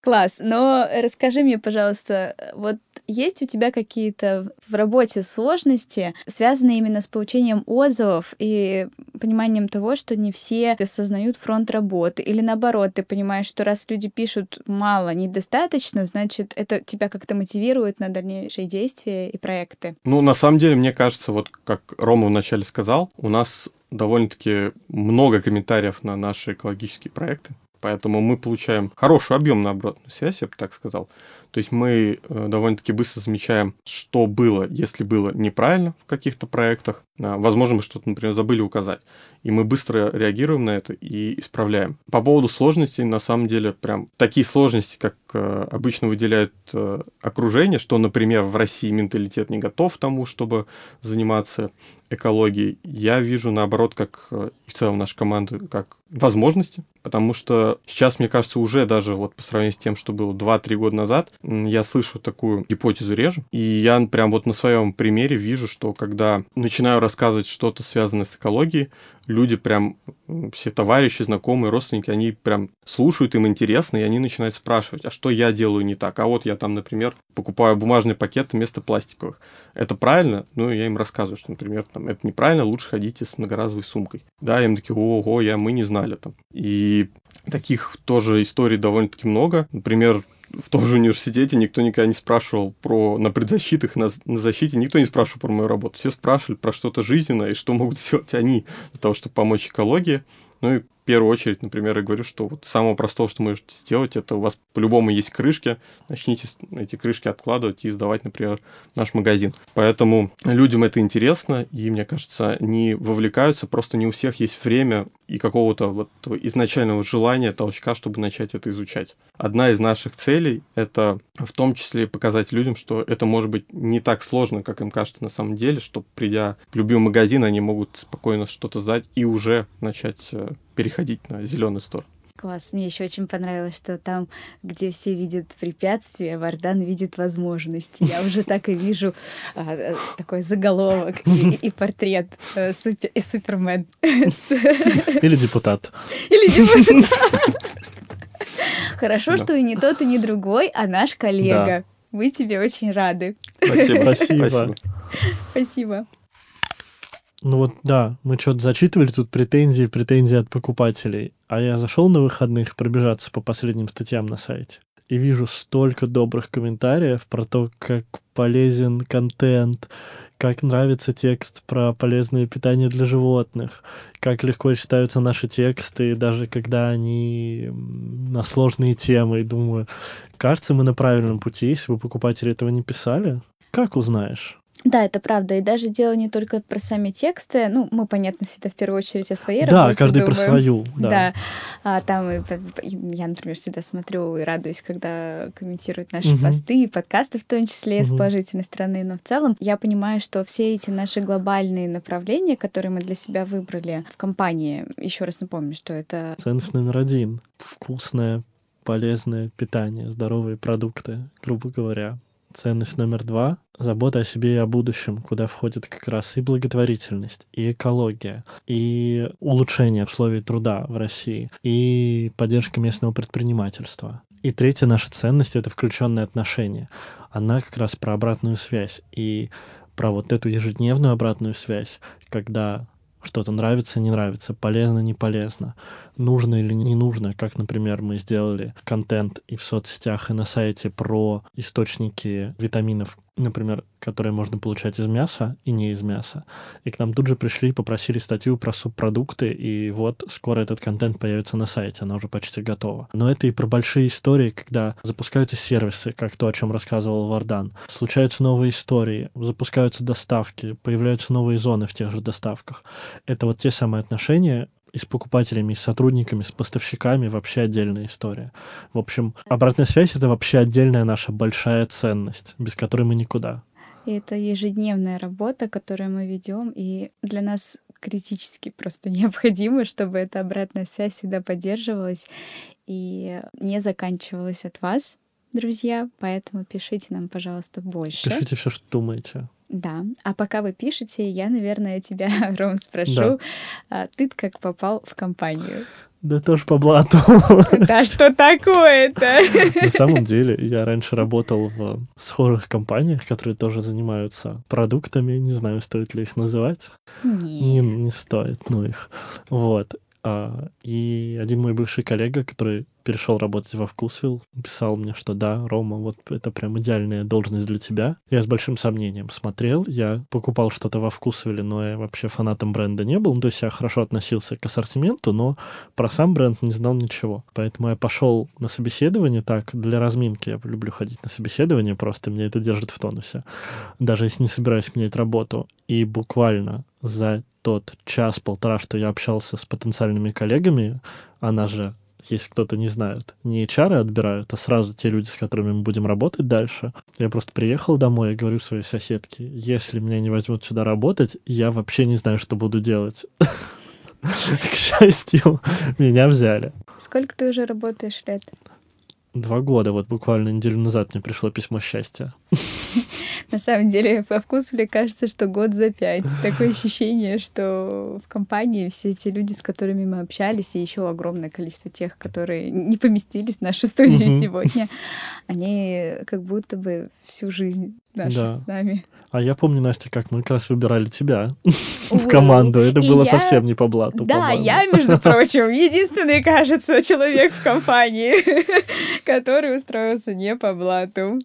Класс. Но расскажи мне, пожалуйста, вот есть у тебя какие-то в работе сложности, связанные именно с получением отзывов и пониманием того, что не все осознают фронт работы? Или наоборот, ты понимаешь, что раз люди пишут мало, недостаточно, значит, это тебя как-то мотивирует на дальнейшие действия и проекты? Ну, на самом деле, мне кажется, вот как Рома вначале сказал, у нас довольно-таки много комментариев на наши экологические проекты. Поэтому мы получаем хорошую объемную обратную связь, я бы так сказал. То есть мы э, довольно-таки быстро замечаем, что было, если было неправильно в каких-то проектах. А, возможно, мы что-то, например, забыли указать. И мы быстро реагируем на это и исправляем. По поводу сложностей, на самом деле, прям такие сложности, как э, обычно выделяют э, окружение, что, например, в России менталитет не готов к тому, чтобы заниматься экологией, я вижу, наоборот, как и в целом наша команда, как возможности, потому что сейчас, мне кажется, уже даже вот по сравнению с тем, что было 2-3 года назад, я слышу такую гипотезу реже, и я прям вот на своем примере вижу, что когда начинаю рассказывать что-то связанное с экологией, люди прям, все товарищи, знакомые, родственники, они прям слушают, им интересно, и они начинают спрашивать, а что я делаю не так? А вот я там, например, покупаю бумажный пакет вместо пластиковых. Это правильно? Ну, я им рассказываю, что, например, там, это неправильно, лучше ходите с многоразовой сумкой. Да, им такие, ого, я, мы не знали там. И таких тоже историй довольно-таки много. Например, в том же университете никто никогда не спрашивал про на предзащитах, на, на защите, никто не спрашивал про мою работу. Все спрашивали про что-то жизненное и что могут сделать они для того, чтобы помочь экологии. Ну и первую очередь, например, я говорю, что вот самое простое, что можете сделать, это у вас по-любому есть крышки, начните эти крышки откладывать и сдавать, например, в наш магазин. Поэтому людям это интересно, и, мне кажется, они вовлекаются, просто не у всех есть время и какого-то вот изначального желания, толчка, чтобы начать это изучать. Одна из наших целей — это в том числе показать людям, что это может быть не так сложно, как им кажется на самом деле, что придя в любой магазин, они могут спокойно что-то сдать и уже начать э, переходить на зеленую сторону. Класс. Мне еще очень понравилось, что там, где все видят препятствия, Вардан видит возможности. Я уже так и вижу а, э, такой заголовок и, и портрет а, супер, и Супермен. Или депутат. Или депутат. <laughs> Хорошо, что и не тот, и не другой, а наш коллега. Мы тебе очень рады. Спасибо. Спасибо. Спасибо. Ну вот да, мы что-то зачитывали тут претензии, претензии от покупателей. А я зашел на выходных пробежаться по последним статьям на сайте и вижу столько добрых комментариев про то, как полезен контент, как нравится текст про полезное питание для животных, как легко читаются наши тексты, даже когда они на сложные темы. И думаю, кажется, мы на правильном пути, если бы покупатели этого не писали. Как узнаешь? Да, это правда. И даже дело не только про сами тексты. Ну, мы, понятно, всегда в первую очередь о своей да, работе каждый думаем. про свою. Да. да. А, там я, например, всегда смотрю и радуюсь, когда комментируют наши угу. посты и подкасты, в том числе угу. с положительной стороны. Но в целом я понимаю, что все эти наши глобальные направления, которые мы для себя выбрали в компании, еще раз напомню, что это... Ценность номер один. Вкусное, полезное питание, здоровые продукты, грубо говоря. Ценность номер два — забота о себе и о будущем, куда входит как раз и благотворительность, и экология, и улучшение условий труда в России, и поддержка местного предпринимательства. И третья наша ценность — это включенные отношения. Она как раз про обратную связь и про вот эту ежедневную обратную связь, когда что-то нравится, не нравится, полезно, не полезно, нужно или не нужно, как, например, мы сделали контент и в соцсетях, и на сайте про источники витаминов, например, которые можно получать из мяса и не из мяса. И к нам тут же пришли и попросили статью про субпродукты, и вот скоро этот контент появится на сайте, она уже почти готова. Но это и про большие истории, когда запускаются сервисы, как то, о чем рассказывал Вардан. Случаются новые истории, запускаются доставки, появляются новые зоны в тех же доставках. Это вот те самые отношения, и с покупателями, и с сотрудниками, с поставщиками вообще отдельная история. В общем, обратная связь — это вообще отдельная наша большая ценность, без которой мы никуда. И это ежедневная работа, которую мы ведем, и для нас критически просто <laughs> необходимо, чтобы эта обратная связь всегда поддерживалась и не заканчивалась от вас, друзья. Поэтому пишите нам, пожалуйста, больше. Пишите все, что думаете. Да. А пока вы пишете, я, наверное, тебя, <laughs> Ром, спрошу, да. а ты как попал в компанию? Да тоже по блату. <laughs> Да что такое-то? На самом деле, я раньше работал в схожих компаниях, которые тоже занимаются продуктами. Не знаю, стоит ли их называть. Не, не стоит, ну их. Вот. А, и один мой бывший коллега, который перешел работать во Вкусвилл, писал мне, что да, Рома, вот это прям идеальная должность для тебя. Я с большим сомнением смотрел, я покупал что-то во Вкусвилле, но я вообще фанатом бренда не был, ну, то есть я хорошо относился к ассортименту, но про сам бренд не знал ничего. Поэтому я пошел на собеседование так, для разминки. Я люблю ходить на собеседование, просто меня это держит в тонусе. Даже если не собираюсь менять работу. И буквально за тот час-полтора, что я общался с потенциальными коллегами, она же если кто-то не знает, не HR отбирают, а сразу те люди, с которыми мы будем работать дальше. Я просто приехал домой и говорю своей соседке, если меня не возьмут сюда работать, я вообще не знаю, что буду делать. <laughs> К счастью, меня взяли. Сколько ты уже работаешь лет? Два года. Вот буквально неделю назад мне пришло письмо счастья. <laughs> На самом деле, по вкусу мне кажется, что год за пять. <laughs> Такое ощущение, что в компании все эти люди, с которыми мы общались, и еще огромное количество тех, которые не поместились в нашу студию сегодня, они как будто бы всю жизнь нашу да. с нами. А я помню, Настя, как мы как раз выбирали тебя <laughs> в команду. Это было совсем не по блату. Да, я, между <laughs> прочим, единственный, кажется, человек в компании, <laughs> который устроился не по блату.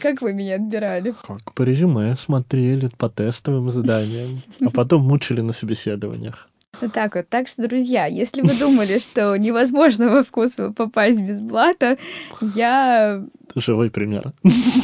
Как вы меня отбирали? Как по резюме смотрели, по тестовым заданиям, а потом мучили на собеседованиях. Вот так вот. Так что, друзья, если вы думали, что невозможно во вкус попасть без блата, я Живой пример.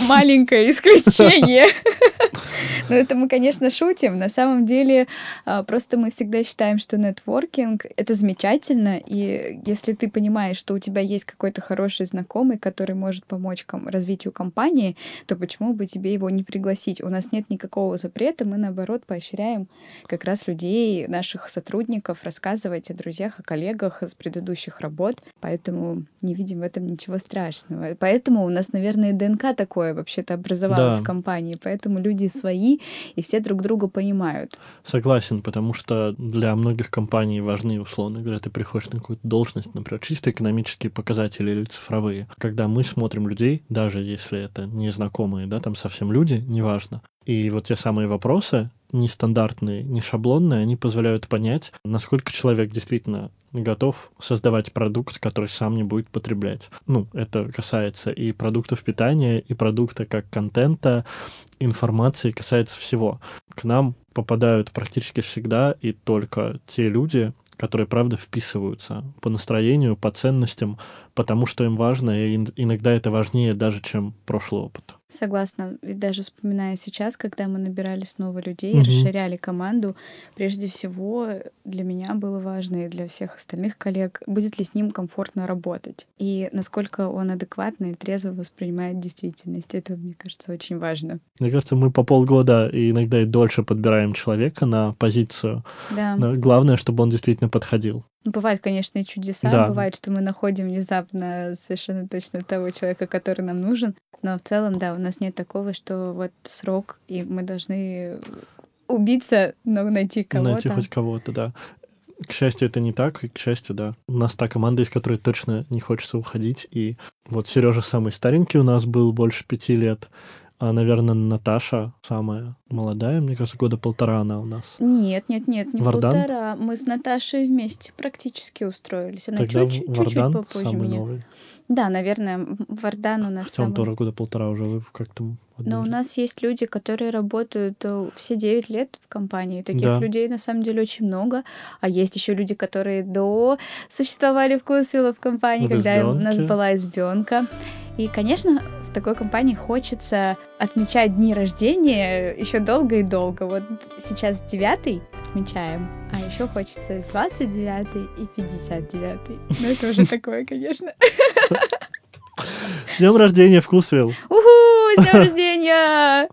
маленькое исключение. <laughs> Но это мы, конечно, шутим. На самом деле, а, просто мы всегда считаем, что нетворкинг — это замечательно, и если ты понимаешь, что у тебя есть какой-то хороший знакомый, который может помочь ком- развитию компании, то почему бы тебе его не пригласить? У нас нет никакого запрета, мы, наоборот, поощряем как раз людей, наших сотрудников, рассказывать о друзьях, о коллегах с предыдущих работ, поэтому не видим в этом ничего страшного. Поэтому у нас, наверное, ДНК такое вообще-то образовалось Да. в компании, поэтому люди свои, и все друг друга понимают. Согласен, потому что для многих компаний важны, условно говоря, ты приходишь на какую-то должность, например, чисто экономические показатели или цифровые. Когда мы смотрим людей, даже если это незнакомые, да, там совсем люди, неважно. И вот те самые вопросы, нестандартные, не шаблонные, они позволяют понять, насколько человек действительно готов создавать продукт, который сам не будет потреблять. Ну, это касается и продуктов питания, и продукта как контента, информации, касается всего. К нам попадают практически всегда и только те люди, которые, правда, вписываются по настроению, по ценностям, потому что им важно, и ин- иногда это важнее даже, чем прошлый опыт. Согласна. Ведь даже вспоминая сейчас, когда мы набирали снова людей, Мгм. расширяли команду, прежде всего для меня было важно и для всех остальных коллег, будет ли с ним комфортно работать. И насколько он адекватно и трезво воспринимает действительность. Это, мне кажется, очень важно. Мне кажется, мы по полгода и иногда и дольше подбираем человека на позицию. Да. Но главное, чтобы он действительно подходил. Ну, Бывают, конечно, и чудеса. Да. Бывает, что мы находим внезапно совершенно точно того человека, который нам нужен. Но в целом, да, у нас нет такого, что вот срок, и мы должны убиться, но найти кого-то. Найти хоть кого-то, да. К счастью, это не так, и к счастью, да. У нас та команда, из которой точно не хочется уходить. И вот Сережа самый старенький у нас был, больше пяти лет. А, наверное, Наташа самая молодая, мне кажется, года полтора она у нас. Нет, нет, нет, не Вардан? полтора. Мы с Наташей вместе практически устроились. Она Тогда чуть-чуть, Вардан чуть-чуть попозже самый меня. новый. Да, наверное, Вардан у нас Хотя он самый... тоже года полтора уже, вы Но у нас есть люди, которые работают э, все 9 лет в компании. Таких Да. людей на самом деле очень много. А есть еще люди, которые до существовали вкусвилла в компании, В когда у нас была избенка. И, конечно, в такой компании хочется отмечать дни рождения еще долго и долго. Вот сейчас девятый отмечаем, а еще хочется 29 и 59. Ну, это уже <laughs> такое, конечно. <laughs> Днем рождения, Вкусвилл! Уху! С днем рождения!